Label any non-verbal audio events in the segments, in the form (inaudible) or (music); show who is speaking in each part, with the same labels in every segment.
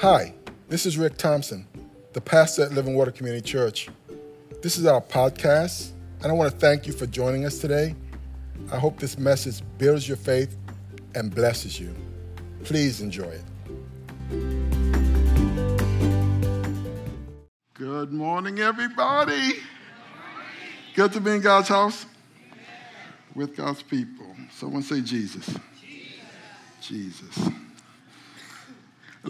Speaker 1: Hi, this is Rick Thompson, the pastor at Living Water Community Church. This is our podcast, and I want to thank you for joining us today. I hope this message builds your faith and blesses you. Please enjoy it. Good morning, everybody. Good to be in God's house with God's people. Someone say Jesus. Jesus. Jesus.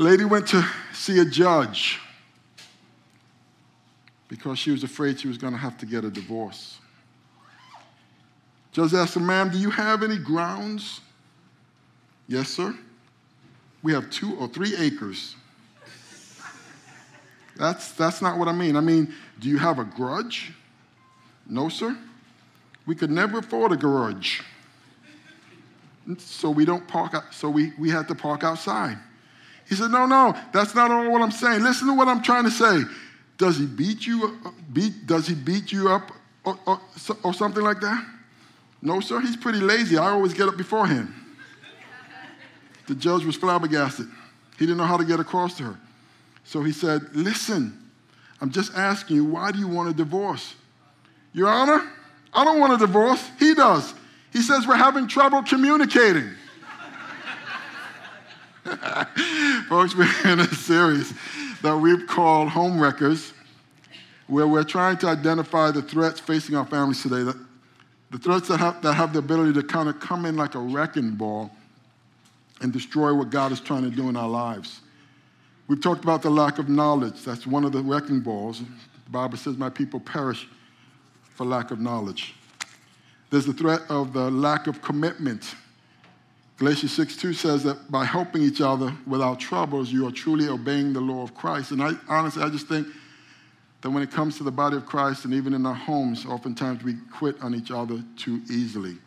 Speaker 1: Lady went to see a judge because she was afraid she was going to have to get a divorce. Judge asked her, ma'am, do you have any grounds? Yes, sir. We have two or three acres. That's, that's not what I mean. I mean, do you have a grudge? No, sir. We could never afford a garage. So we don't park, so we, we had to park outside. He said, No, no, that's not all what I'm saying. Listen to what I'm trying to say. Does he beat you, uh, beat, does he beat you up uh, uh, or, or, or something like that? No, sir, he's pretty lazy. I always get up before him. The judge was flabbergasted. He didn't know how to get across to her. So he said, Listen, I'm just asking you, why do you want a divorce? Your Honor, I don't want a divorce. He does. He says we're having trouble communicating. Folks, (laughs) we're in a series that we've called Home Wreckers, where we're trying to identify the threats facing our families today, the, the threats that have, that have the ability to kind of come in like a wrecking ball and destroy what God is trying to do in our lives. We've talked about the lack of knowledge. That's one of the wrecking balls. The Bible says, My people perish for lack of knowledge. There's the threat of the lack of commitment. Galatians 6 2 says that by helping each other without troubles, you are truly obeying the law of Christ. And I honestly, I just think that when it comes to the body of Christ and even in our homes, oftentimes we quit on each other too easily. Amen.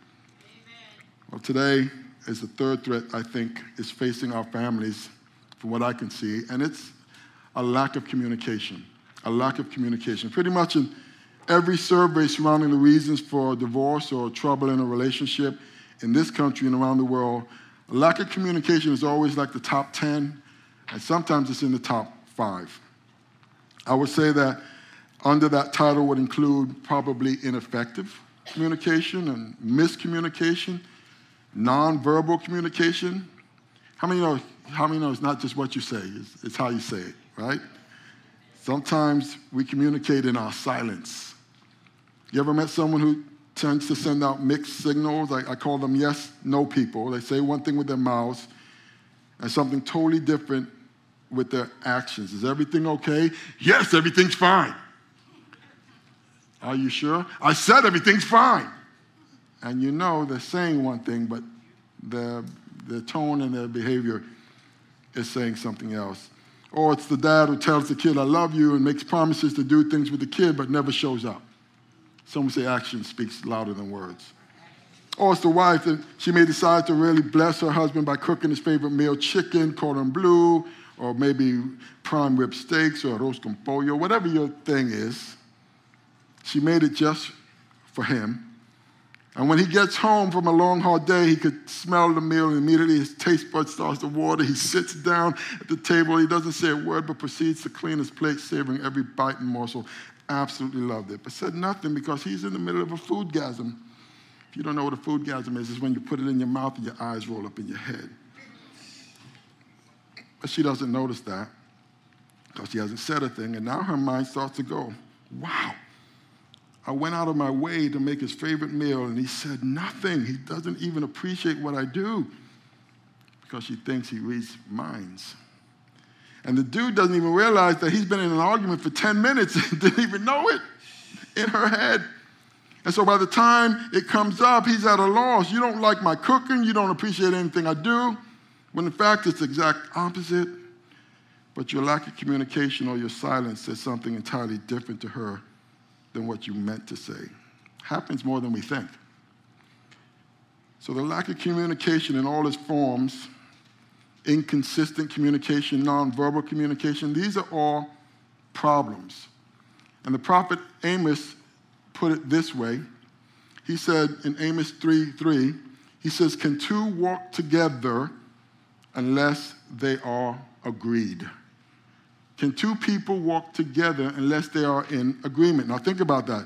Speaker 1: Well, today is the third threat I think is facing our families, from what I can see, and it's a lack of communication. A lack of communication. Pretty much in every survey surrounding the reasons for divorce or trouble in a relationship in this country and around the world, lack of communication is always like the top 10, and sometimes it's in the top five. I would say that under that title would include probably ineffective communication and miscommunication, nonverbal communication. How many know? How many know it's not just what you say; it's, it's how you say it, right? Sometimes we communicate in our silence. You ever met someone who tends to send out mixed signals. I, I, call them yes, no people. They say one thing with their mouths and something totally different with their actions. Is everything okay? Yes, everything's fine. Are you sure? I said everything's fine. And you know they're saying one thing, but their, their tone and their behavior is saying something else. Or it's the dad who tells the kid, I love you, and makes promises to do things with the kid, but never shows up. Some say action speaks louder than words. Or it's the wife that she may decide to really bless her husband by cooking his favorite meal, chicken, cordon bleu, or maybe prime rib steaks or arroz con pollo, whatever your thing is. She made it just for him. And when he gets home from a long, hard day, he could smell the meal, and immediately his taste buds starts to water. He sits down at the table. He doesn't say a word, but proceeds to clean his plate, savoring every bite and morsel absolutely loved it, but said nothing because he's in the middle of a food gasm. If you don't know what a food gasm is, it's when you put it in your mouth and your eyes roll up in your head. But she doesn't notice that because she hasn't said a thing, and now her mind starts to go, wow. I went out of my way to make his favorite meal, and he said nothing. He doesn't even appreciate what I do because she thinks he reads minds. And the dude doesn't even realize that he's been in an argument for 10 minutes and (laughs) didn't even know it in her head. And so by the time it comes up, he's at a loss. You don't like my cooking. You don't appreciate anything I do. When in fact, it's the exact opposite. But your lack of communication or your silence says something entirely different to her than what you meant to say. Happens more than we think. So the lack of communication in all its forms inconsistent communication, nonverbal communication. These are all problems. And the prophet Amos put it this way. He said in Amos 3 3, he says, Can two walk together unless they are agreed? can two people walk together unless they are in agreement? Now, think about that.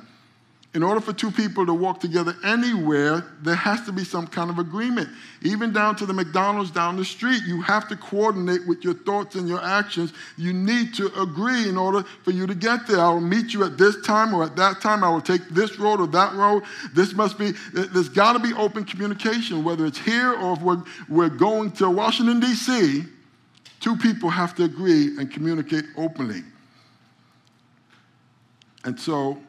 Speaker 1: In order for two people to walk together anywhere, there has to be some kind of agreement. Even down to the McDonald's down the street, you have to coordinate with your thoughts and your actions. You need to agree in order for you to get there. I will meet you at this time or at that time. I will take this road or that road. This must be, there's got to be open communication, whether it's here or if we're, we're going to Washington, D.C. Two people have to agree and communicate openly. And so,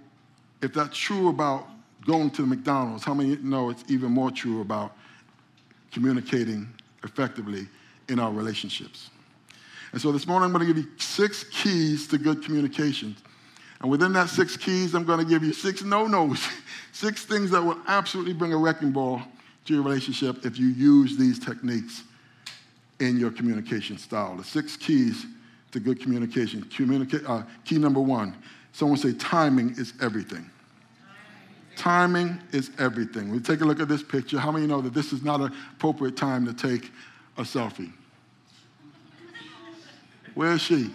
Speaker 1: if that's true about going to the McDonald's, how many know it's even more true about communicating effectively in our relationships? And so this morning I'm going to give you six keys to good communication. And within that six keys, I'm going to give you six no-nos, (laughs) six things that will absolutely bring a wrecking ball to your relationship if you use these techniques in your communication style. The six keys to good communication. Communica- uh, key number one someone say, timing is everything. Timing is everything. We take a look at this picture. How many know that this is not an appropriate time to take a selfie? Where is she?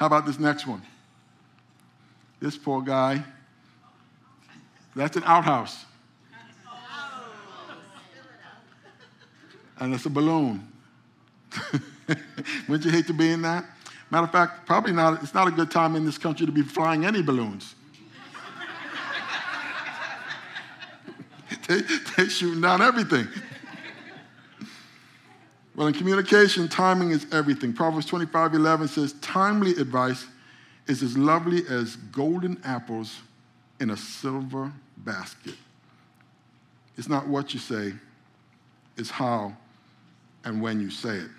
Speaker 1: How about this next one? This poor guy. That's an outhouse. and it's a balloon. (laughs) Wouldn't you hate to be in that? Matter of fact, probably not, it's not a good time in this country to be flying any balloons. they, they're shooting down everything. Well, in communication, timing is everything. Proverbs 25 11 says, Timely advice is as lovely as golden apples in a silver basket. It's not what you say, it's how and when you say it.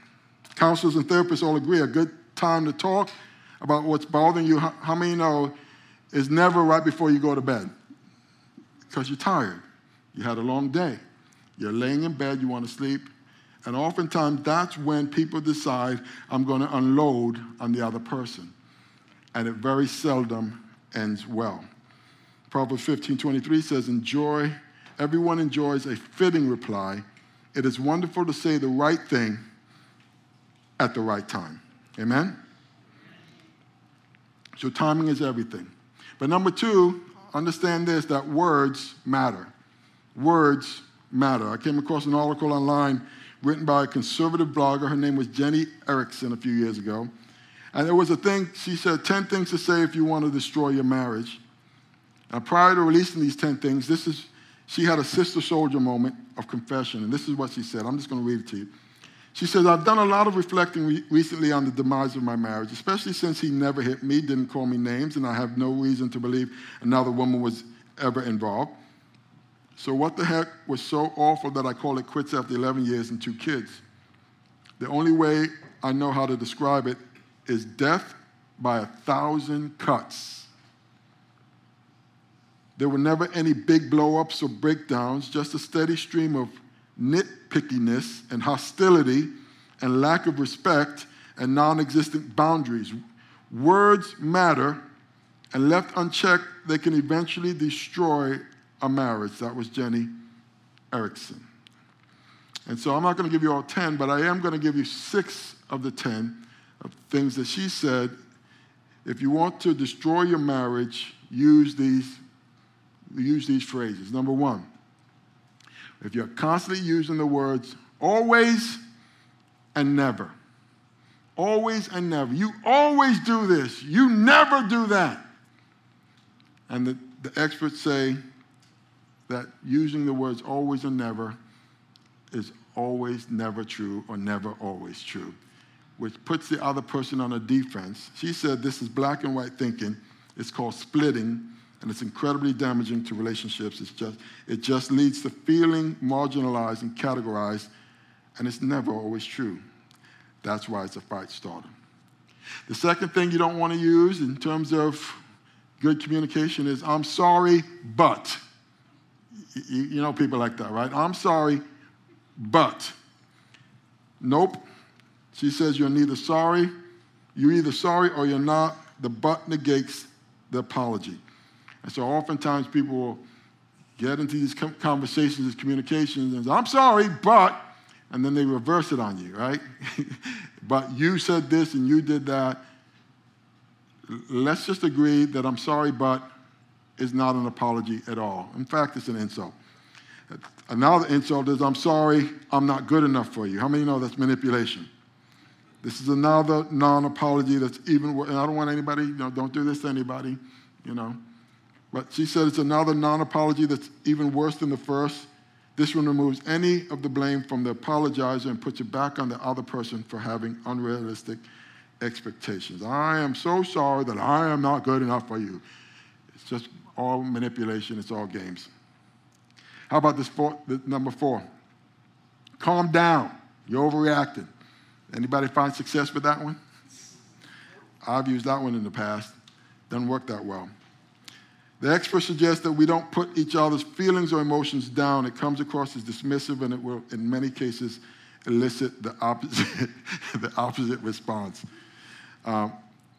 Speaker 1: Counselors and therapists all agree a good time to talk about what's bothering you, how many know, is never right before you go to bed because you're tired. You had a long day. You're laying in bed, you want to sleep. And oftentimes that's when people decide, I'm going to unload on the other person. And it very seldom ends well. Proverbs 15 23 says, Enjoy, everyone enjoys a fitting reply it is wonderful to say the right thing at the right time. Amen? So, timing is everything. But number two, understand this that words matter. Words matter. I came across an article online written by a conservative blogger. Her name was Jenny Erickson a few years ago. And there was a thing, she said 10 things to say if you want to destroy your marriage. Now, prior to releasing these 10 things, this is she had a sister soldier moment of confession, and this is what she said. I'm just going to read it to you. She says, I've done a lot of reflecting re- recently on the demise of my marriage, especially since he never hit me, didn't call me names, and I have no reason to believe another woman was ever involved. So, what the heck was so awful that I call it quits after 11 years and two kids? The only way I know how to describe it is death by a thousand cuts. There were never any big blowups or breakdowns, just a steady stream of nitpickiness and hostility and lack of respect and non existent boundaries. Words matter, and left unchecked, they can eventually destroy a marriage. That was Jenny Erickson. And so I'm not going to give you all 10, but I am going to give you six of the 10 of things that she said. If you want to destroy your marriage, use these use these phrases. Number one, if you're constantly using the words always and never, always and never, you always do this, you never do that. And the, the experts say that using the words always and never is always never true or never always true, which puts the other person on a defense. She said this is black and white thinking. It's called splitting and it's incredibly damaging to relationships. It's just, it just leads to feeling marginalized and categorized, and it's never always true. That's why it's a fight starter. The second thing you don't want to use in terms of good communication is I'm sorry, but. You, you know people like that, right? I'm sorry, but. Nope. She says you're neither sorry, you're either sorry or you're not. The but negates the apology. And so oftentimes people will get into these conversations, these communications, and say, I'm sorry, but, and then they reverse it on you, right? (laughs) but you said this and you did that. Let's just agree that I'm sorry, but is not an apology at all. In fact, it's an insult. Another insult is I'm sorry, I'm not good enough for you. How many know that's manipulation? This is another non apology that's even worse. And I don't want anybody, you know, don't do this to anybody, you know. But she said it's another non apology that's even worse than the first. This one removes any of the blame from the apologizer and puts it back on the other person for having unrealistic expectations. I am so sorry that I am not good enough for you. It's just all manipulation, it's all games. How about this four, number four? Calm down. You're overreacting. Anybody find success with that one? I've used that one in the past. Doesn't work that well. The expert suggests that we don't put each other's feelings or emotions down. It comes across as dismissive and it will, in many cases, elicit the opposite, (laughs) the opposite response. Um,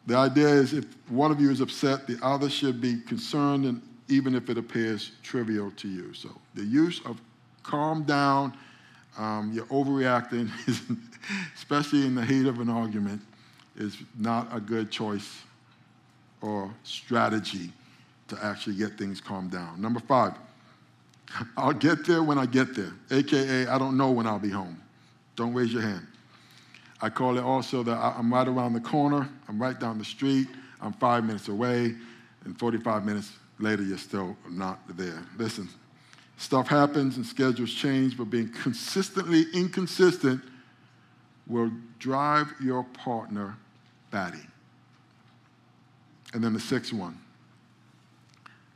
Speaker 1: the idea is if one of you is upset, the other should be concerned, and even if it appears trivial to you. So the use of calm down, um, you're overreacting, (laughs) especially in the heat of an argument, is not a good choice or strategy to actually get things calmed down. Number five, I'll get there when I get there, AKA, I don't know when I'll be home. Don't raise your hand. I call it also that I'm right around the corner, I'm right down the street, I'm five minutes away, and 45 minutes later, you're still not there. Listen, stuff happens and schedules change, but being consistently inconsistent will drive your partner batty. And then the sixth one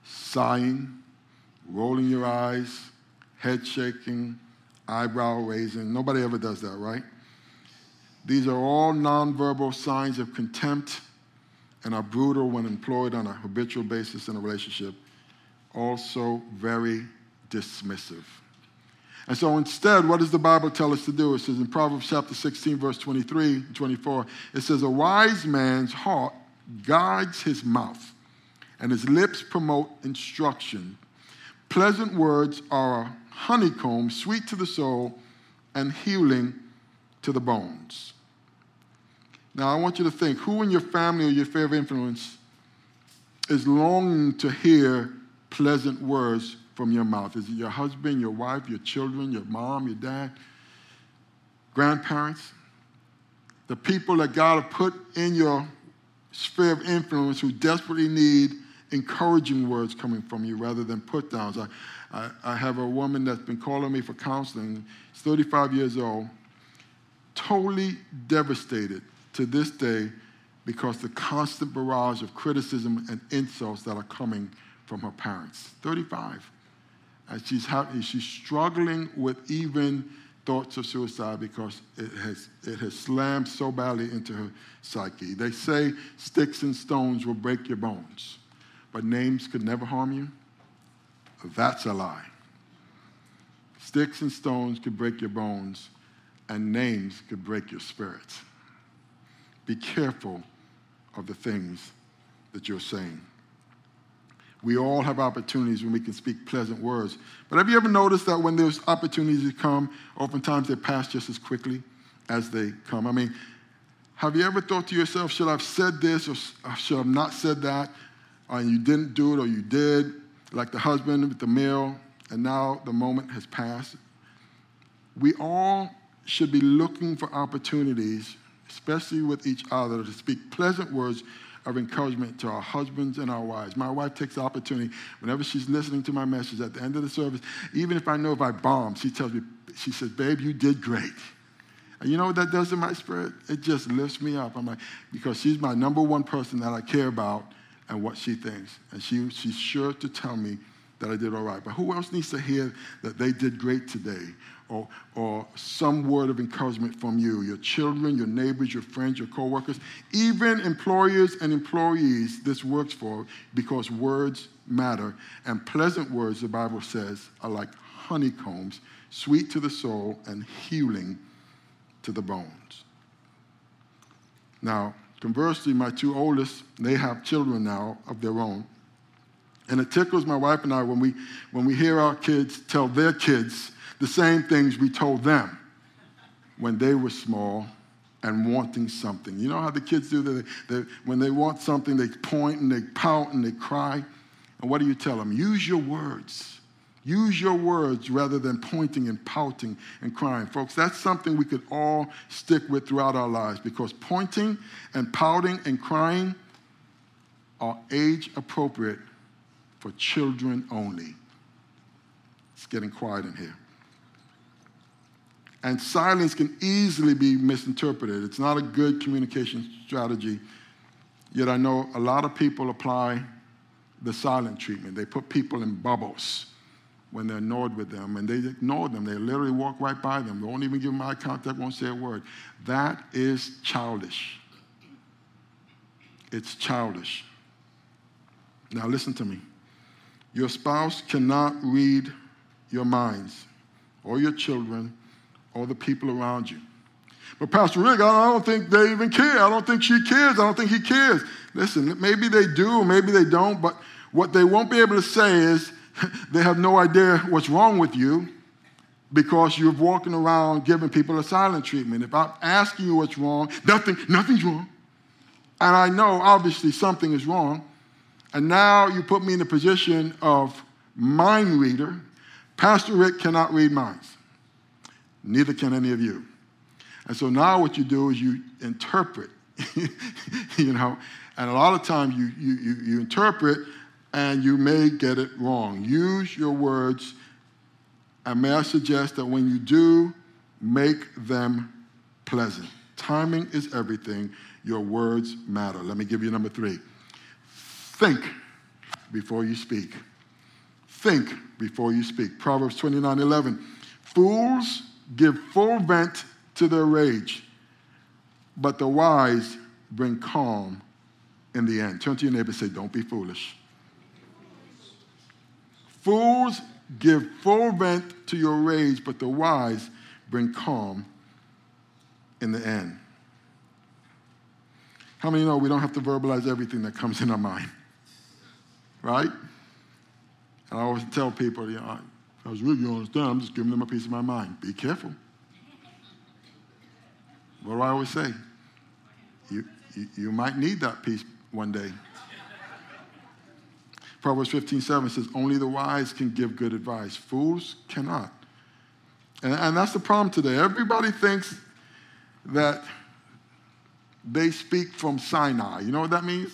Speaker 1: sighing, rolling your eyes, head shaking, eyebrow raising. Nobody ever does that, right? These are all nonverbal signs of contempt and are brutal when employed on a habitual basis in a relationship. Also, very dismissive. And so instead, what does the Bible tell us to do? It says in Proverbs chapter 16, verse 23 24, it says, A wise man's heart guides his mouth, and his lips promote instruction. Pleasant words are a honeycomb, sweet to the soul, and healing to the bones. Now, I want you to think who in your family or your sphere of influence is longing to hear pleasant words from your mouth? Is it your husband, your wife, your children, your mom, your dad, grandparents? The people that God has put in your sphere of influence who desperately need encouraging words coming from you rather than put downs. I, I, I have a woman that's been calling me for counseling. She's 35 years old, totally devastated to this day because the constant barrage of criticism and insults that are coming from her parents. 35. And she's, having, she's struggling with even thoughts of suicide because it has, it has slammed so badly into her psyche. They say sticks and stones will break your bones, but names could never harm you. That's a lie. Sticks and stones could break your bones, and names could break your spirits. Be careful of the things that you're saying. We all have opportunities when we can speak pleasant words. But have you ever noticed that when those opportunities come, oftentimes they pass just as quickly as they come? I mean, have you ever thought to yourself, should I have said this or should I have not said that? And you didn't do it or you did, like the husband with the meal, and now the moment has passed? We all should be looking for opportunities especially with each other, to speak pleasant words of encouragement to our husbands and our wives. My wife takes the opportunity whenever she's listening to my message at the end of the service, even if I know if I bomb, she tells me, she says, Babe, you did great. And you know what that does in my spirit? It just lifts me up. I'm like, because she's my number one person that I care about and what she thinks. And she, she's sure to tell me that I did all right. But who else needs to hear that they did great today? or, or some word of encouragement from you, your children, your neighbors, your friends, your coworkers, even employers and employees, this works for because words matter. And pleasant words, the Bible says, are like honeycombs, sweet to the soul and healing to the bones. Now, conversely, my two oldest, they have children now of their own. And it tickles my wife and I when we, when we hear our kids tell their kids the same things we told them when they were small and wanting something. You know how the kids do? They, they, when they want something, they point and they pout and they cry. And what do you tell them? Use your words. Use your words rather than pointing and pouting and crying. Folks, that's something we could all stick with throughout our lives because pointing and pouting and crying are age appropriate for children only. It's getting quiet in here. And silence can easily be misinterpreted. It's not a good communication strategy. Yet I know a lot of people apply the silent treatment. They put people in bubbles when they're annoyed with them, and they ignore them. They literally walk right by them. They won't even give them eye contact, won't say a word. That is childish. It's childish. Now, listen to me. Your spouse cannot read your minds or your children or the people around you. But Pastor Rick, I don't think they even care. I don't think she cares. I don't think he cares. Listen, maybe they do, maybe they don't, but what they won't be able to say is (laughs) they have no idea what's wrong with you because you're walking around giving people a silent treatment. If I'm asking you what's wrong, nothing, nothing's wrong. And I know obviously something is wrong. And now you put me in the position of mind reader. Pastor Rick cannot read minds. Neither can any of you. And so now what you do is you interpret, (laughs) you know, and a lot of times you, you, you, you interpret and you may get it wrong. Use your words, and may I suggest that when you do, make them pleasant. Timing is everything. Your words matter. Let me give you number three. Think before you speak. Think before you speak. Proverbs 29 11. Fools give full vent to their rage, but the wise bring calm in the end. Turn to your neighbor and say, Don't be foolish. Fools give full vent to your rage, but the wise bring calm in the end. How many know we don't have to verbalize everything that comes in our mind? right? And I always tell people, you know, I was really, you understand, I'm just giving them a piece of my mind. Be careful. What do I always say? You, you, you might need that piece one day. Proverbs 15, 7 says, Only the wise can give good advice. Fools cannot. And, and that's the problem today. Everybody thinks that they speak from Sinai. You know what that means?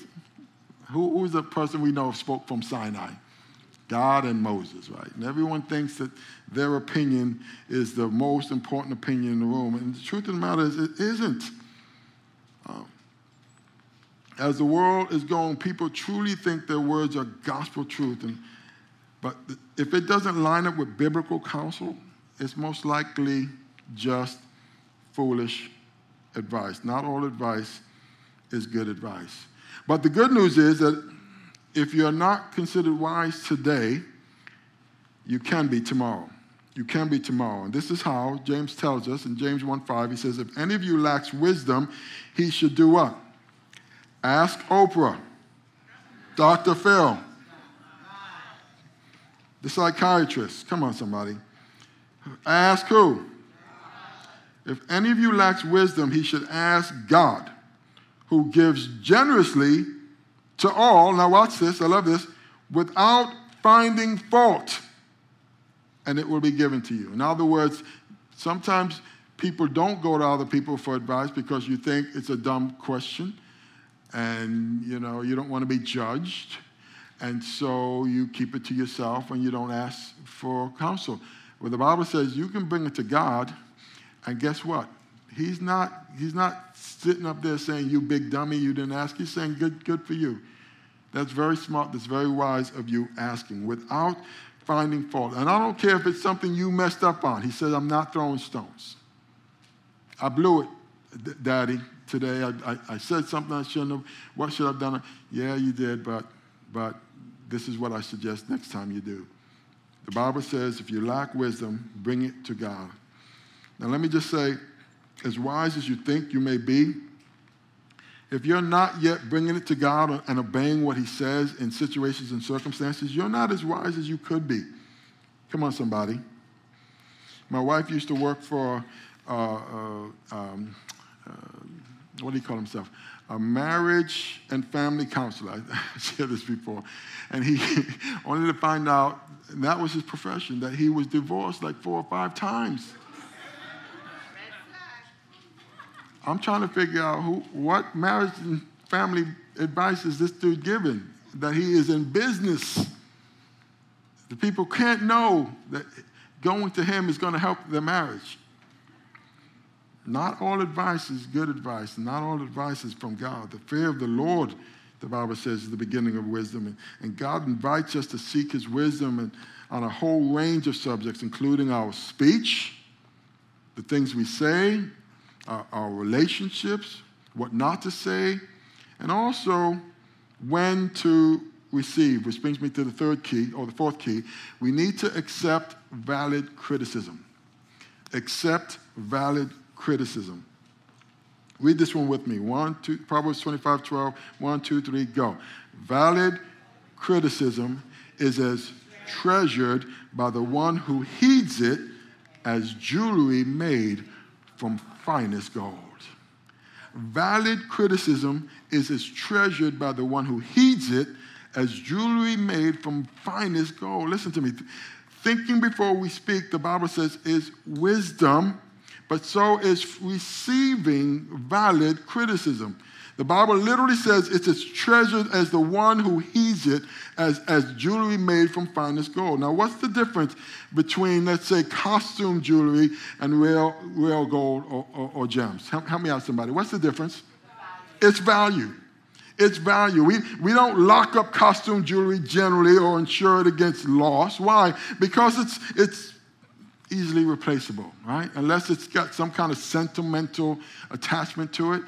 Speaker 1: Who, who's the person we know spoke from Sinai? God and Moses, right? And everyone thinks that their opinion is the most important opinion in the room. And the truth of the matter is, it isn't. As the world is going, people truly think their words are gospel truth. And, but if it doesn't line up with biblical counsel, it's most likely just foolish advice. Not all advice is good advice. But the good news is that if you're not considered wise today, you can be tomorrow. You can be tomorrow. And this is how James tells us in James 1:5. He says, If any of you lacks wisdom, he should do what? Ask Oprah, Dr. Phil, the psychiatrist. Come on, somebody. Ask who? If any of you lacks wisdom, he should ask God who gives generously to all. Now, watch this, I love this, without finding fault, and it will be given to you. In other words, sometimes people don't go to other people for advice because you think it's a dumb question and you know you don't want to be judged and so you keep it to yourself and you don't ask for counsel well the bible says you can bring it to god and guess what he's not he's not sitting up there saying, You big dummy, you didn't ask. He's saying, Good, good for you. That's very smart. That's very wise of you asking without finding fault. And I don't care if it's something you messed up on. He says, I'm not throwing stones. I blew it, Daddy, today. I, I, I said something I shouldn't have. What should I have done? Yeah, you did, but, but this is what I suggest next time you do. The Bible says, if you lack wisdom, bring it to God. Now, let me just say, as wise as you think you may be, if you're not yet bringing it to God and obeying what He says in situations and circumstances, you're not as wise as you could be. Come on, somebody. My wife used to work for uh, uh, um, uh, what do he call himself? A marriage and family counselor. (laughs) I shared this before. And he, (laughs) only to find out, that was his profession, that he was divorced like four or five times. I'm trying to figure out who, what marriage and family advice is this dude giving? That he is in business. The people can't know that going to him is going to help their marriage. Not all advice is good advice. Not all advice is from God. The fear of the Lord, the Bible says, is the beginning of wisdom. And, God invites us to seek his wisdom on a whole range of subjects, including our speech, the things we say, our, our relationships, what not to say, and also when to receive, which brings me to the third key, or the fourth key. We need to accept valid criticism. Accept valid criticism. Read this one with me. One, two, Proverbs 25, 12. One, two, three, go. Valid criticism is as treasured by the one who heeds it as jewelry made from finest gold. Valid criticism is as treasured by the one who heeds it as jewelry made from finest gold. Listen to me. Thinking before we speak, the Bible says, is wisdom, but so is receiving valid criticism. The Bible literally says it's as treasured as the one who heeds it as, as jewelry made from finest gold. Now, what's the difference between, let's say, costume jewelry and real, real gold or, or, or gems? Help, help, me out, somebody. What's the difference? Value. It's value. It's value. We, we don't lock up costume jewelry generally or insure it against loss. Why? Because it's, it's easily replaceable, right? Unless it's got some kind of sentimental attachment to it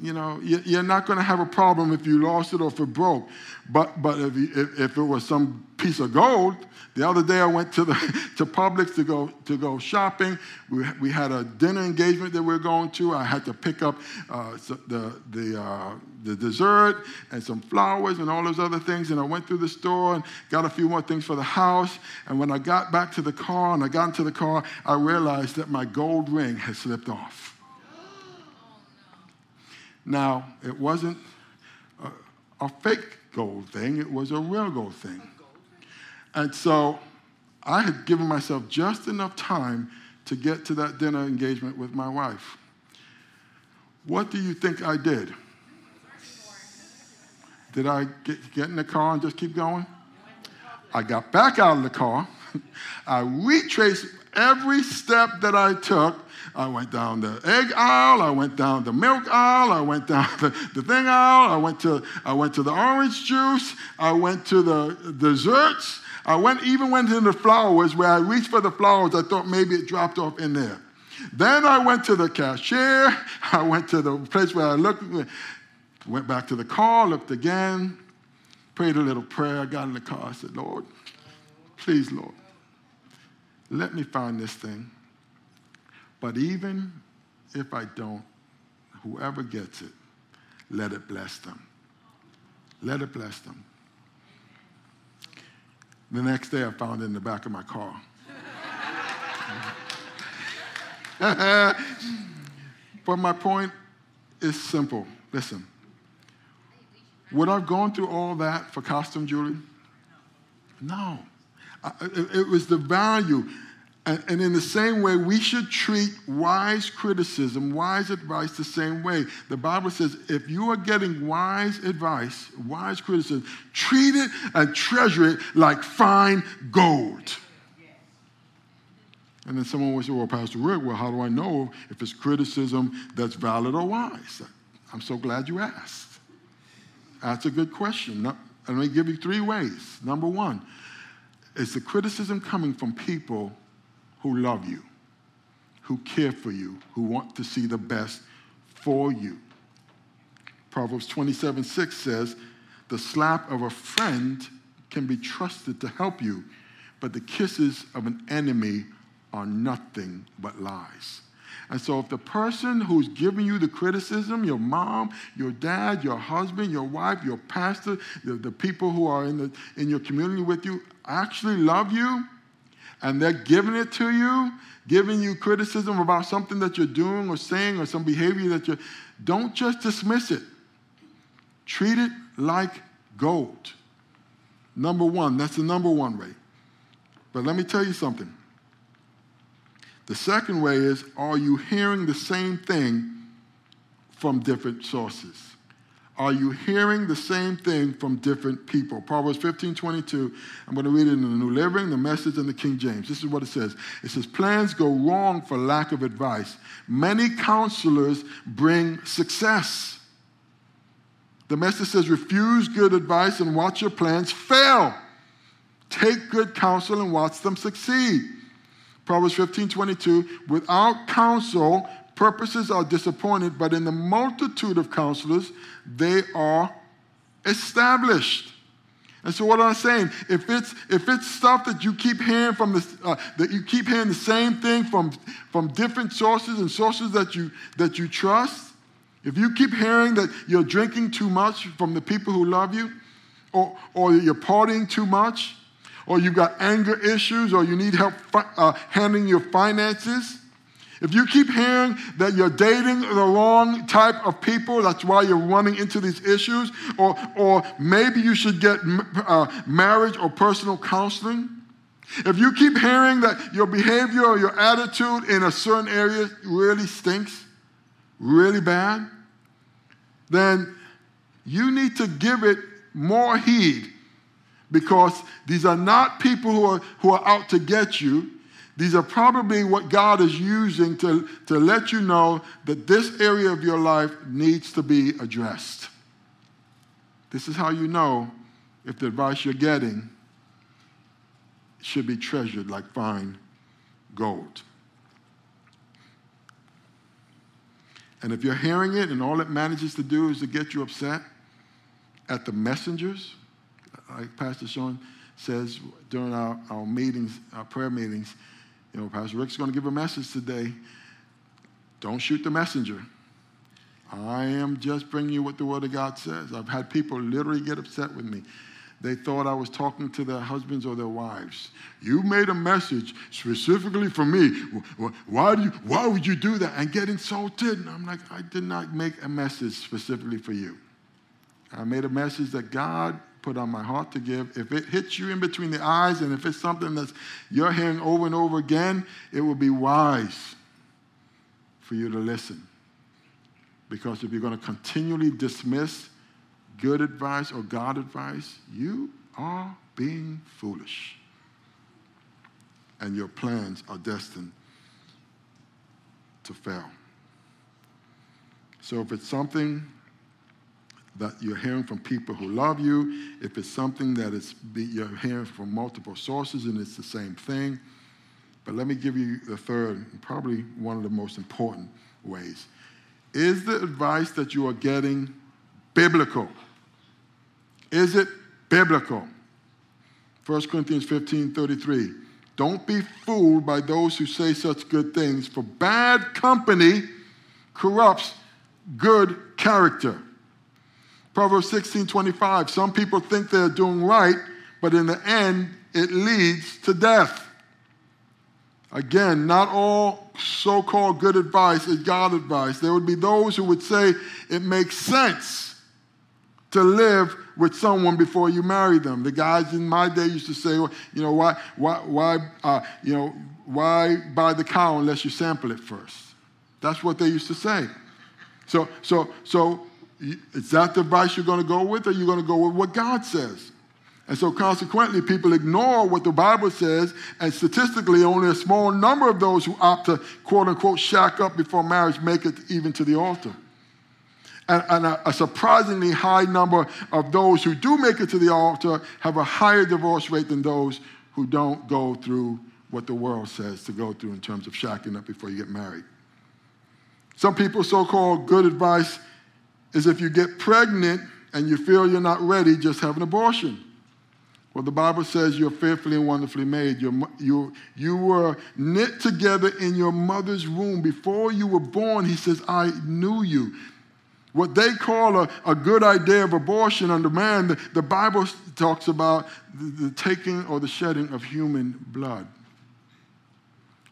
Speaker 1: you know, you're not going to have a problem if you lost it or if it broke. But, but if, you, if, if, it was some piece of gold, the other day I went to, the, (laughs) to Publix to go, to go shopping. We, we had a dinner engagement that we are going to. I had to pick up uh, the, the, uh, the dessert and some flowers and all those other things. And I went through the store and got a few more things for the house. And when I got back to the car and I got into the car, I realized that my gold ring had slipped off. Now, it wasn't a, a fake gold thing, it was a real gold thing. And so I had given myself just enough time to get to that dinner engagement with my wife. What do you think I did? Did I get, get in the car and just keep going? I got back out of the car. (laughs) I retraced every step that I took I went down the egg aisle. I went down the milk aisle. I went down (laughs) the, the thing aisle. I went to I went to the orange juice. I went to the desserts. I went even went into the flowers where I reached for the flowers. I thought maybe it dropped off in there. Then I went to the cashier. (laughs) I went to the place where I looked. Went back to the car. Looked again. Prayed a little prayer. Got in the car. I said, Lord, please, Lord, let me find this thing. But even if I don't, whoever gets it, let it bless them. Let it bless them. The next day, I found it in the back of my car. (laughs) but my point is simple. Listen, would I have gone through all that for costume jewelry? No. It, was the value. And, in the same way, we should treat wise criticism, wise advice the same way. The Bible says if you are getting wise advice, wise criticism, treat it and treasure it like fine gold. And then someone will say, Well, Pastor Rick, well, how do I know if it's criticism that's valid or wise? I'm so glad you asked. That's a good question. Let me give you three ways. Number one, is the criticism coming from people who love you, who care for you, who want to see the best for you. Proverbs 27 6 says, The slap of a friend can be trusted to help you, but the kisses of an enemy are nothing but lies. And so, if the person who's giving you the criticism, your mom, your dad, your husband, your wife, your pastor, the, the people who are in, the, in your community with you, actually love you, and they're giving it to you, giving you criticism about something that you're doing or saying or some behavior that you're, don't just dismiss it. Treat it like gold. Number one, that's the number one way. But let me tell you something. The second way is are you hearing the same thing from different sources? Are you hearing the same thing from different people? Proverbs 15 22. I'm going to read it in the New Living, the Message, and the King James. This is what it says It says, Plans go wrong for lack of advice. Many counselors bring success. The message says, Refuse good advice and watch your plans fail. Take good counsel and watch them succeed. Proverbs 15 22. Without counsel, purposes are disappointed, but in the multitude of counselors, they are established. And so, what I'm saying, if it's if it's stuff that you keep hearing from the uh, that you keep hearing the same thing from from different sources and sources that you that you trust, if you keep hearing that you're drinking too much from the people who love you, or or you're partying too much, or you've got anger issues, or you need help uh, handling your finances, if you keep hearing that you're dating the wrong type of people, that's why you're running into these issues, or, or maybe you should get uh, marriage or personal counseling. If you keep hearing that your behavior or your attitude in a certain area really stinks, really bad, then you need to give it more heed because these are not people who are, who are out to get you. These are probably what God is using to, to let you know that this area of your life needs to be addressed. This is how you know if the advice you're getting should be treasured like fine gold. And if you're hearing it and all it manages to do is to get you upset at the messengers, like Pastor Sean says during our, our meetings, our prayer meetings, you know, Pastor Rick's going to give a message today. Don't shoot the messenger. I am just bringing you what the Word of God says. I've had people literally get upset with me. They thought I was talking to their husbands or their wives. You made a message specifically for me. Why, do you, why would you do that? And get insulted. And I'm like, I did not make a message specifically for you. I made a message that God put on my heart to give. If it hits you in between the eyes and if it's something that you're hearing over and over again, it will be wise for you to listen. Because if you're going to continually dismiss good advice or God advice, you are being foolish. And your plans are destined to fail. So if it's something that you're hearing from people who love you, if it's something that is you're hearing from multiple sources and it's the same thing. But let me give you the third, probably one of the most important ways. Is the advice that you are getting biblical? Is it biblical? 1 Corinthians 15 33. Don't be fooled by those who say such good things, for bad company corrupts good character. Proverbs 16 25. Some people think they're doing right, but in the end, it leads to death. Again, not all so called good advice is God advice. There would be those who would say it makes sense to live with someone before you marry them. The guys in my day used to say, well, you know, why, why, why, uh, you know, why buy the cow unless you sample it first? That's what they used to say. So, so, so is that the advice you're going to go with, or you're going to go with what God says? And so, consequently, people ignore what the Bible says, and statistically, only a small number of those who opt to quote unquote shack up before marriage make it even to the altar. And, and a, a, surprisingly high number of those who do make it to the altar have a higher divorce rate than those who don't go through what the world says to go through in terms of shacking up before you get married. Some people so called good advice is if you get pregnant and you feel you're not ready, just have an abortion. Well, the Bible says you're fearfully and wonderfully made. You're, you, you were knit together in your mother's womb. Before you were born, he says, I knew you. What they call a, a good idea of abortion under man, the, the Bible talks about the, the taking or the shedding of human blood.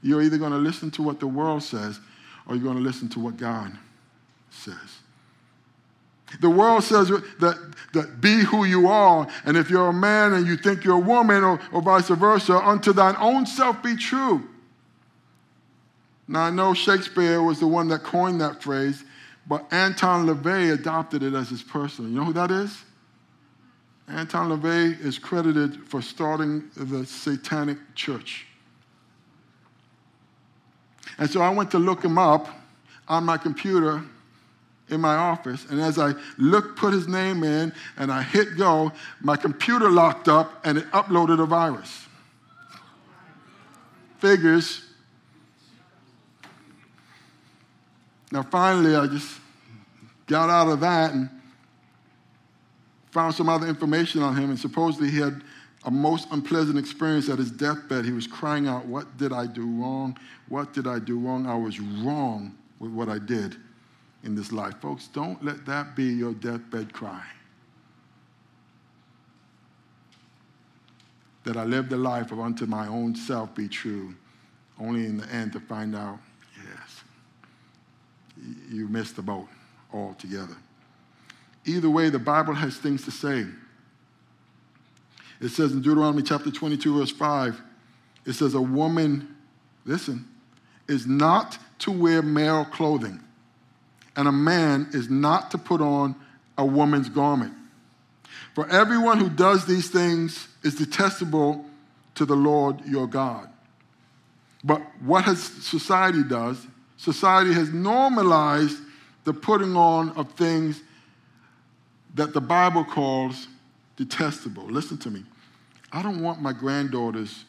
Speaker 1: You're either going to listen to what the world says or you're going to listen to what God says. The world says that, that be who you are, and if you're a man and you think you're a woman, or, or vice versa, unto thine own self be true. Now, I know Shakespeare was the one that coined that phrase, but Anton LaVey adopted it as his personal. You know who that is? Anton LaVey is credited for starting the Satanic Church. And so I went to look him up on my computer in my office. And as I look, put his name in, and I hit go, my computer locked up and it uploaded a virus. Figures. Now, finally, I just got out of that and found some other information on him. And supposedly, he had a most unpleasant experience at his deathbed. He was crying out, What did I do wrong? What did I do wrong? I was wrong with what I did in this life. Folks, don't let that be your deathbed cry. That I lived a life of unto my own self be true, only in the end to find out, yes, you missed the boat altogether. Either way, the Bible has things to say. It says in Deuteronomy chapter 22, verse 5, it says, A woman, listen, is not to wear male clothing and a man is not to put on a woman's garment. For everyone who does these things is detestable to the Lord your God. But what has society does? Society has normalized the putting on of things that the Bible calls detestable. Listen to me. I don't want my granddaughters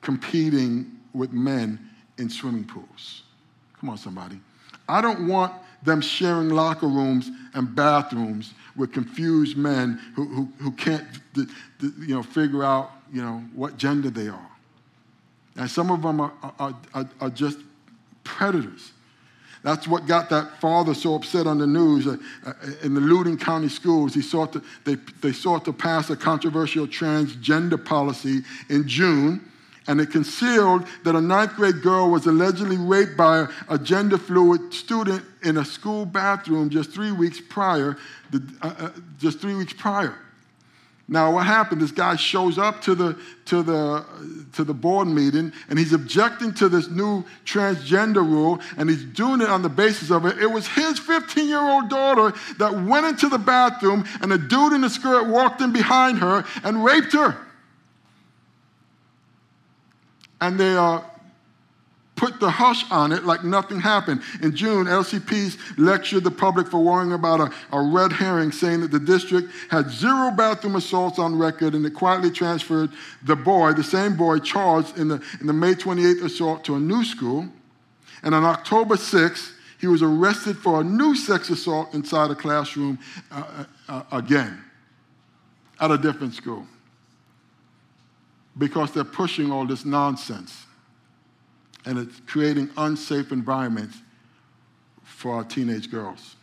Speaker 1: competing with men in swimming pools. Come on, somebody. I don't want them sharing locker rooms and bathrooms with confused men who, who, who can't you know, figure out you know, what gender they are. And some of them are, are, are, are just predators. That's what got that father so upset on the news. Uh, uh, in the Loudoun County schools, he sought to, they, they sought to pass a controversial transgender policy in June and it concealed that a ninth grade girl was allegedly raped by a gender fluid student in a school bathroom just three weeks prior. Uh, uh, just three weeks prior. Now, what happened? This guy shows up to the, to, the, to the board meeting and he's objecting to this new transgender rule and he's doing it on the basis of it. It was his 15 year old daughter that went into the bathroom and a dude in a skirt walked in behind her and raped her and they uh, put the hush on it like nothing happened. In June, LCPS lectured the public for worrying about a, a red herring, saying that the district had zero bathroom assaults on record and it quietly transferred the boy, the same boy charged in the, in the May 28th assault, to a new school. And on October 6th, he was arrested for a new sex assault inside a classroom uh, uh, uh again at a different school because they're pushing all this nonsense and it's creating unsafe environments for our teenage girls.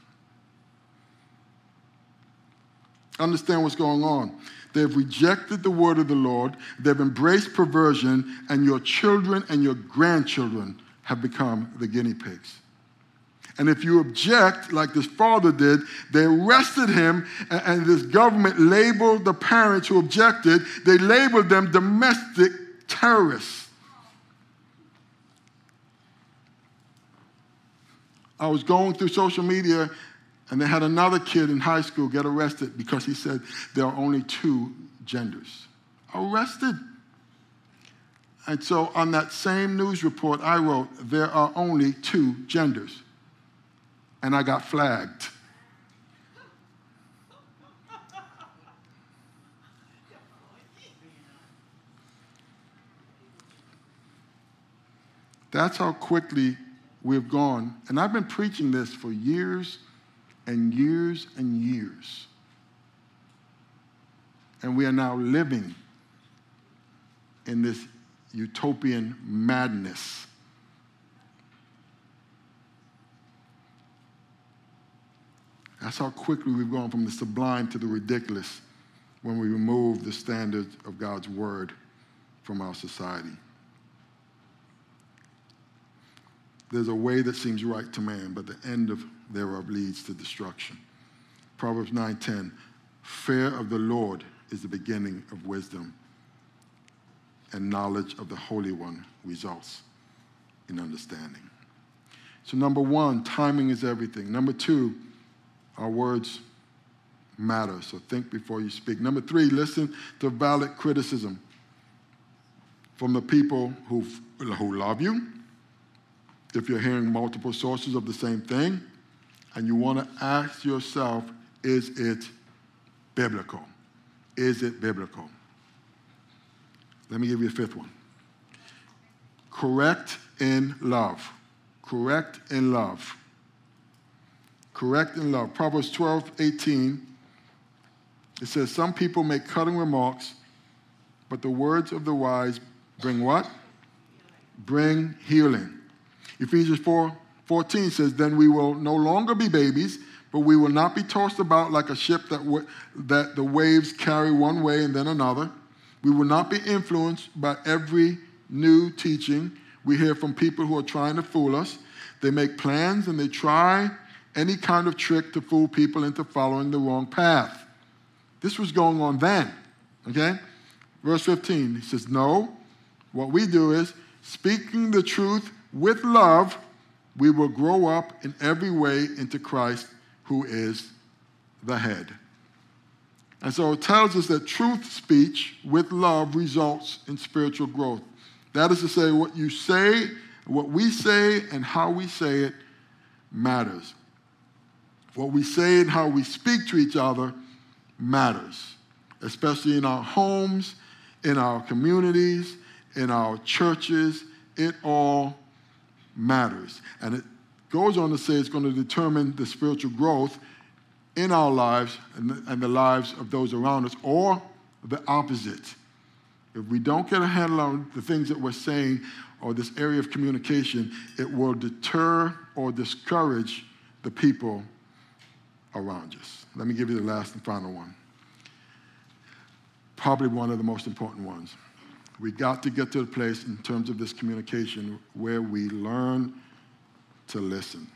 Speaker 1: Understand what's going on. They've rejected the word of the Lord, they've embraced perversion, and your children and your grandchildren have become the guinea pigs. And if you object, like this father did, they arrested him, and this government labeled the parents who objected, they labeled them domestic terrorists. I was going through social media, and they had another kid in high school get arrested because he said there are only two genders. Arrested. And so on that same news report, I wrote, there are only two genders and I got flagged. That's how quickly we've gone. And I've been preaching this for years and years and years. And we are now living in this utopian madness That's how quickly we've gone from the sublime to the ridiculous when we remove the standards of God's word from our society. there's a way that seems right to man, but the end of thereof leads to destruction. Proverbs 9:10, fear of the Lord is the beginning of wisdom, and knowledge of the Holy One results in understanding. So, number one, timing is everything. Number two, our words matter. So, think before you speak. Number three, listen to valid criticism from the people who who love you. If you're hearing multiple sources of the same thing, and you want to ask yourself, is it biblical? Is it biblical? Let me give you a fifth one. Correct in love. Correct in love. Correct in love. Proverbs 12, 18. It says, Some people make cutting remarks, but the words of the wise bring what? Bring healing. Ephesians 4, 14 says, Then we will no longer be babies, but we will not be tossed about like a ship that, w- that the waves carry one way and then another. We will not be influenced by every new teaching we hear from people who are trying to fool us. They make plans and they try any kind of trick to fool people into following the wrong path. This was going on then, okay? Verse 15, he says, No, what we do is speaking the truth with love, we will grow up in every way into Christ, who is the head. And so it tells us that truth speech with love results in spiritual growth. That is to say, what you say, what we say, and how we say it matters. What we say and how we speak to each other matters, especially in our homes, in our communities, in our churches. It all matters. And it goes on to say it's going to determine the spiritual growth in our lives and the, and the lives of those around us, or the opposite. If we don't get a handle on the things that we're saying or this area of communication, it will deter or discourage the people around us. Let me give you the last and final one. Probably one of the most important ones. We got to get to a place in terms of this communication where we learn to listen.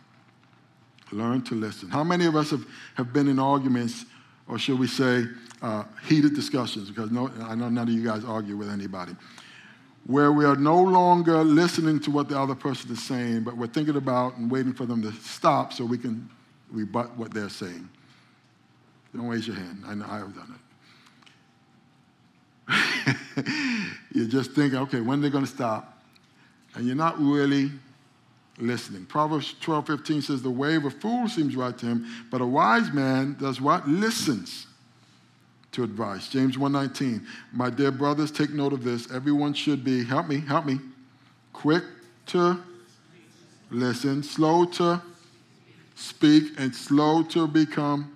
Speaker 1: Learn to listen. How many of us have, have been in arguments, or should we say, uh, heated discussions? Because no, I know none of you guys argue with anybody. Where we are no longer listening to what the other person is saying, but we're thinking about and waiting for them to stop so we can rebut what they're saying. Don't raise your hand. I know I've done it. (laughs) you're just thinking, okay, when they're going to stop? And you're not really listening. Proverbs 12, 15 says, The way of a fool seems right to him, but a wise man does what? Listens to advice. James 1:19. My dear brothers, take note of this. Everyone should be, help me, help me, quick to listen, slow to speak, and slow to become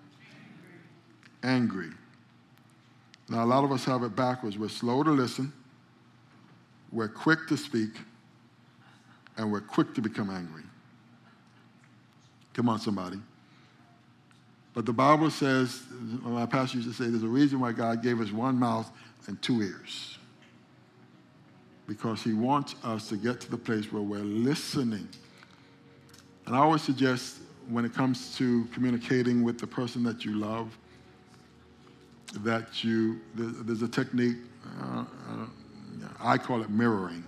Speaker 1: angry. Now, a lot of us have it backwards. We're slow to listen, we're quick to speak, and we're quick to become angry. Come on, somebody. But the Bible says, my pastor used to say, there's a reason why God gave us one mouth and two ears. Because he wants us to get to the place where we're listening. And I always suggest when it comes to communicating with the person that you love, that you, there's a technique, uh, uh, I call it mirroring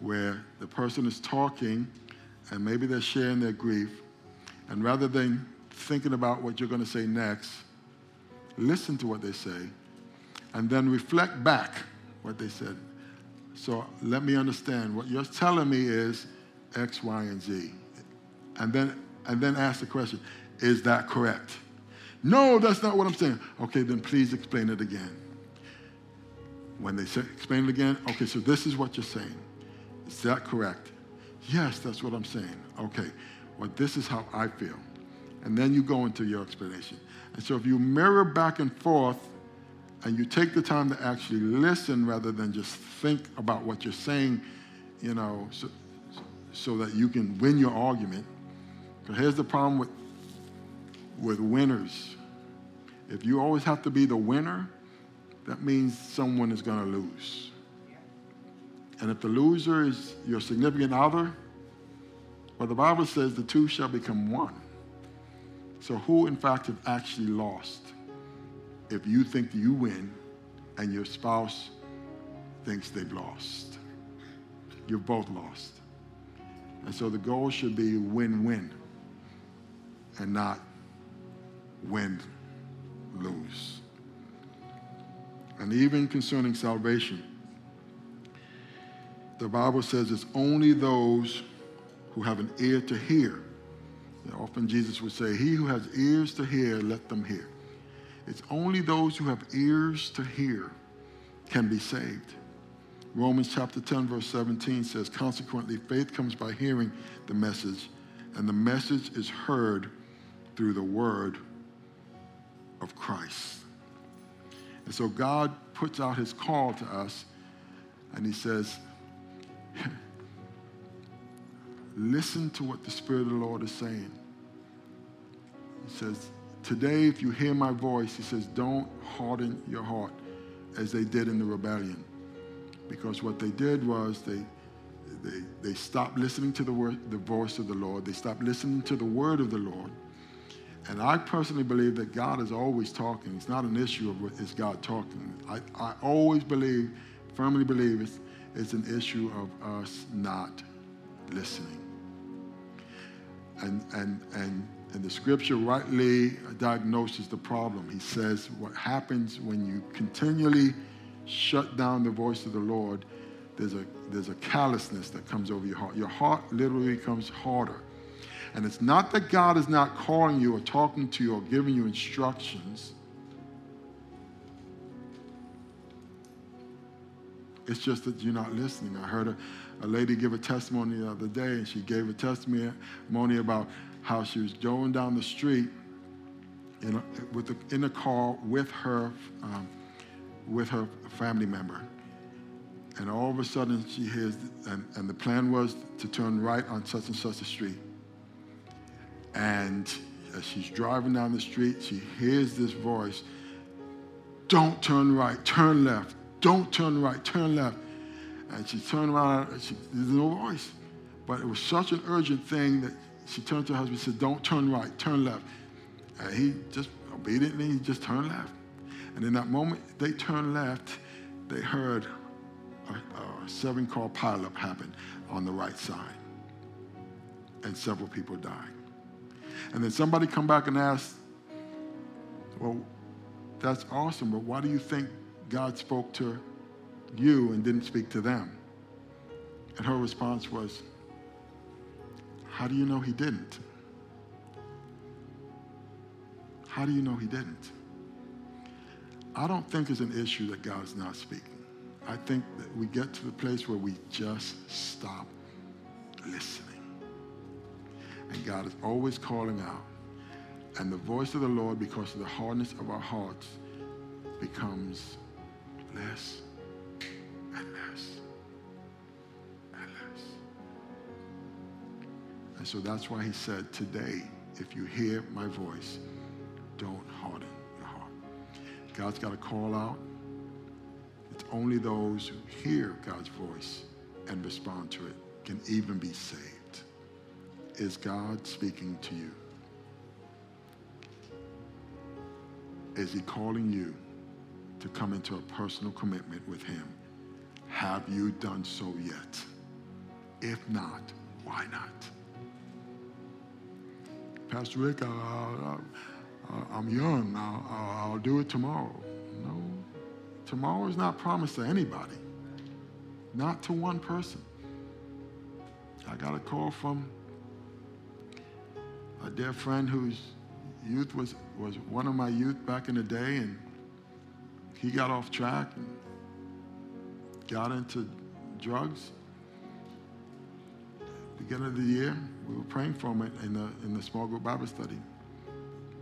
Speaker 1: where the person is talking and maybe they're sharing their grief, and rather than thinking about what you're going to say next, listen to what they say, and then reflect back what they said. So let me understand. What you're telling me is X, Y, and Z. And then, and then ask the question, is that correct? No, that's not what I'm saying. Okay, then please explain it again. When they say, explain it again, okay, so this is what you're saying. Is that correct? Yes, that's what I'm saying. Okay, well, this is how I feel. And then you go into your explanation. And so if you mirror back and forth and you take the time to actually listen rather than just think about what you're saying, you know, so, so that you can win your argument. Because here's the problem with, with winners. If you always have to be the winner, that means someone is going to lose. And if the loser is your significant other, well, the Bible says the two shall become one. So, who in fact have actually lost if you think you win and your spouse thinks they've lost? You've both lost. And so the goal should be win win and not win lose. And even concerning salvation, the Bible says it's only those who have an ear to hear. often Jesus would say, He who has ears to hear, let them hear. It's only those who have ears to hear can be saved. Romans chapter 10, verse 17 says, Consequently, faith comes by hearing the message, and the message is heard through the word of Christ. And so God puts out his call to us, and he says, (laughs) Listen to what the Spirit of the Lord is saying. He says, Today, if you hear my voice, he says, don't harden your heart as they did in the rebellion. Because what they did was they, they, they stopped listening to the, word, the voice of the Lord, they stopped listening to the word of the Lord. And I personally believe that God is always talking. It's not an issue of is God talking. I, I always believe, firmly believe, it's, it's an issue of us not listening. And, and, and, and the scripture rightly diagnoses the problem. He says what happens when you continually shut down the voice of the Lord, there's a, there's a callousness that comes over your heart. Your heart literally becomes harder. And it's not that God is not calling you or talking to you or giving you instructions. It's just that you're not listening. I heard a, a lady give a testimony the other day, and she gave a testimony about how she was going down the street in a, with the, in a car with her um, with her family member. And all of a sudden she hears, and, and the plan was to turn right on such and such a street. And as she's driving down the street, she hears this voice Don't turn right, turn left. Don't turn right, turn left. And she turned around, and she, there's no voice. But it was such an urgent thing that she turned to her husband and said, Don't turn right, turn left. And he just obediently, he just turned left. And in that moment they turned left, they heard a, a seven car pileup happen on the right side. And several people died. And then somebody come back and ask, well, that's awesome, but why do you think God spoke to you and didn't speak to them? And her response was, how do you know he didn't? How do you know he didn't? I don't think it's an issue that God's not speaking. I think that we get to the place where we just stop listening. And God is always calling out. And the voice of the Lord, because of the hardness of our hearts, becomes less and less and less. And so that's why he said, Today, if you hear my voice, don't harden your heart. God's got to call out. It's only those who hear God's voice and respond to it can even be saved. Is God speaking to you? Is he calling you to come into a personal commitment with him? Have you done so yet? If not, why not? Pastor Rick, I'm young, I'll, I'll do it tomorrow. No, tomorrow is not promised to anybody, not to one person. I got a call from a dear friend whose youth was, was one of my youth back in the day, and he got off track and got into drugs. Beginning of the year, we were praying for him in the, in the small group Bible study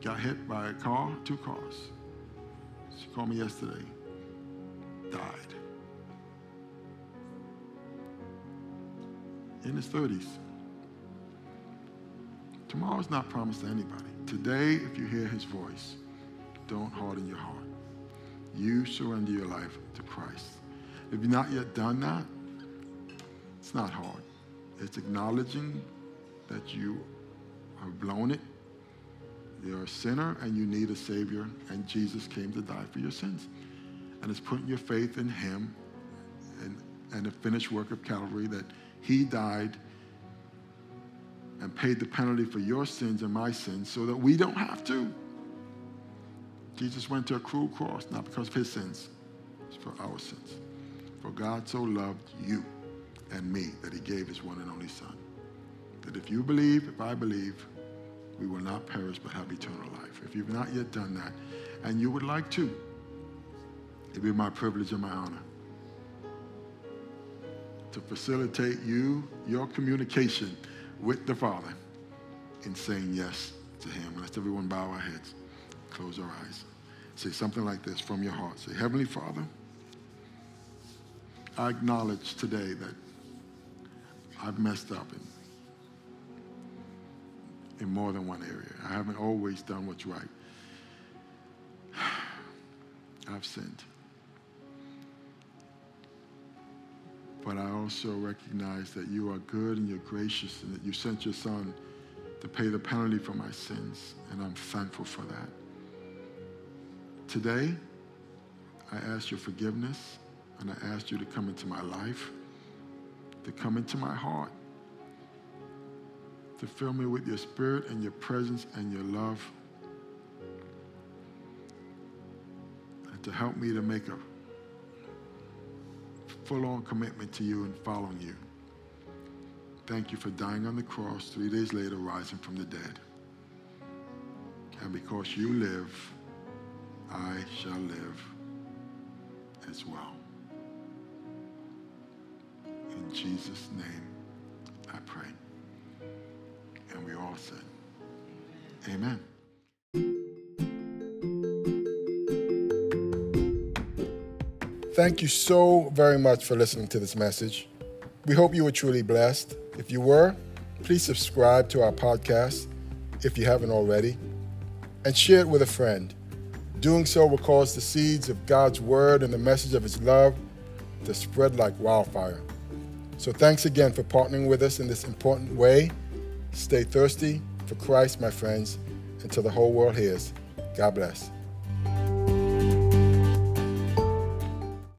Speaker 1: got hit by a car, two cars. She called me yesterday. Died. In his 30s. Tomorrow's not promised to anybody. Today, if you hear his voice, don't harden your heart. You surrender your life to Christ. If you've not yet done that, it's not hard. It's acknowledging that you have blown it. You're a sinner and you need a Savior, and Jesus came to die for your sins. And it's putting your faith in Him and, and the finished work of Calvary that He died and paid the penalty for your sins and my sins so that we don't have to. Jesus went to a cruel cross, not because of his sins, it's for our sins. For God so loved you and me that he gave his one and only Son. That if you believe, if I believe, we will not perish but have eternal life. If you've not yet done that, and you would like to, it'd be my privilege and my honor to facilitate you, your communication with the Father in saying yes to him. Let's everyone bow our heads, close our eyes. Say something like this from your heart. Say, Heavenly Father, I acknowledge today that I've messed up in, in more than one area. I haven't always done what's right. (sighs) I've sinned. Also recognize that you are good and you're gracious and that you sent your son to pay the penalty for my sins. And I'm thankful for that. Today, I ask your forgiveness and I ask you to come into my life, to come into my heart, to fill me with your spirit and your presence and your love, and to help me to make a full on commitment to you and following you. Thank you for dying on the cross, three days later, rising from the dead. And because you live, I shall live as well. In Jesus' name, I pray. And we all said, Amen. Thank you so very much for listening to this message. We hope you were truly blessed. If you were, please subscribe to our podcast if you haven't already and share it with a friend. Doing so will cause the seeds of God's word and the message of his love to spread like wildfire. So thanks again for partnering with us in this important way. Stay thirsty for Christ, my friends, until the whole world hears. God bless.